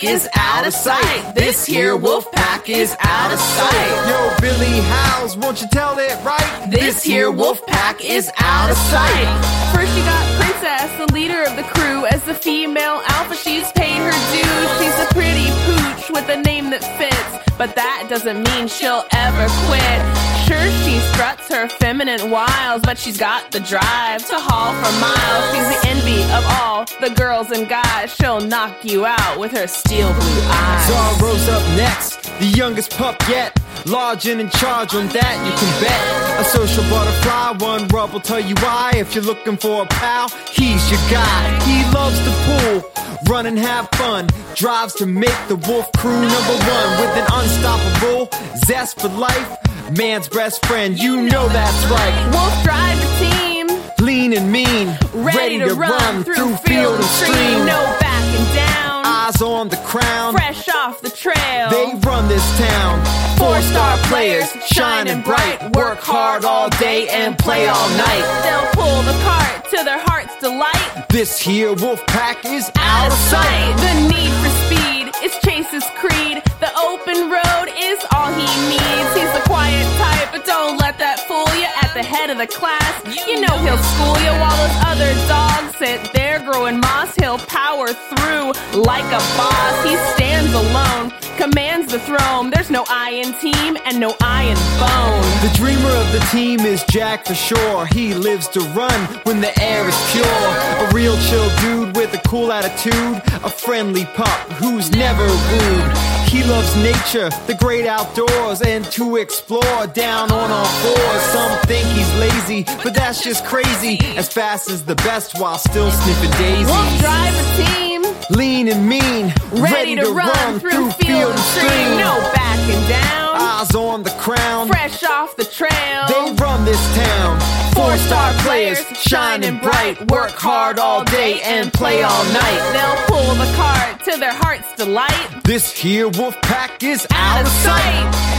pack is out of sight. This here wolf pack is out of sight. Yo, Billy Howes, won't you tell it right? This here wolf pack is out of sight. First you got Princess, the leader of the crew. As the female alpha, she's paid her dues. She's a pretty pooch with a name that fits, but that doesn't mean she'll ever quit. Sure, she struts her feminine wiles, but she's got the drive to haul for miles. She's the envy of all the girls and guys. She'll knock you out with her steel blue eyes. Zorro's up next, the youngest pup yet. Large and in charge on that you can bet. A social butterfly, one rub will tell you why. If you're looking for a pal, he's your guy. He loves to pool, run and have fun. Drives to make the wolf crew number one with an unstoppable zest for life. Man's best friend, you know that's right. Wolf drive the team, Lean and mean, ready, to, run, through field and stream. No backing down, Eyes on the crown. fresh off the trail. They run this town. Four star players, shining bright, work hard all day and play all night. They'll pull the cart to their heart's delight. This here wolf pack is Out of sight, the need for speed the head of the class, you know he'll school you while those other dogs sit there growing moss. He'll power through like a boss. He stands alone, commands the throne. There's no I in team and no I in bone. The dreamer of the team is Jack for sure. He lives to run when the air is pure. A real chill dude with a cool attitude. A friendly pup who's never rude. He loves nature, the great outdoors, and to explore down on all fours. Lazy, but that's just crazy. As fast as the best while still sniffing daisies. Wolf drive a team. Lean and mean, ready to run through field and stream. No backing down. Eyes on the crown. Fresh off the trail. They run this town. Four star players, shining bright, work hard all day and play all night. They'll pull the cart to their heart's delight. This here wolf pack is Out out of of sight. sight.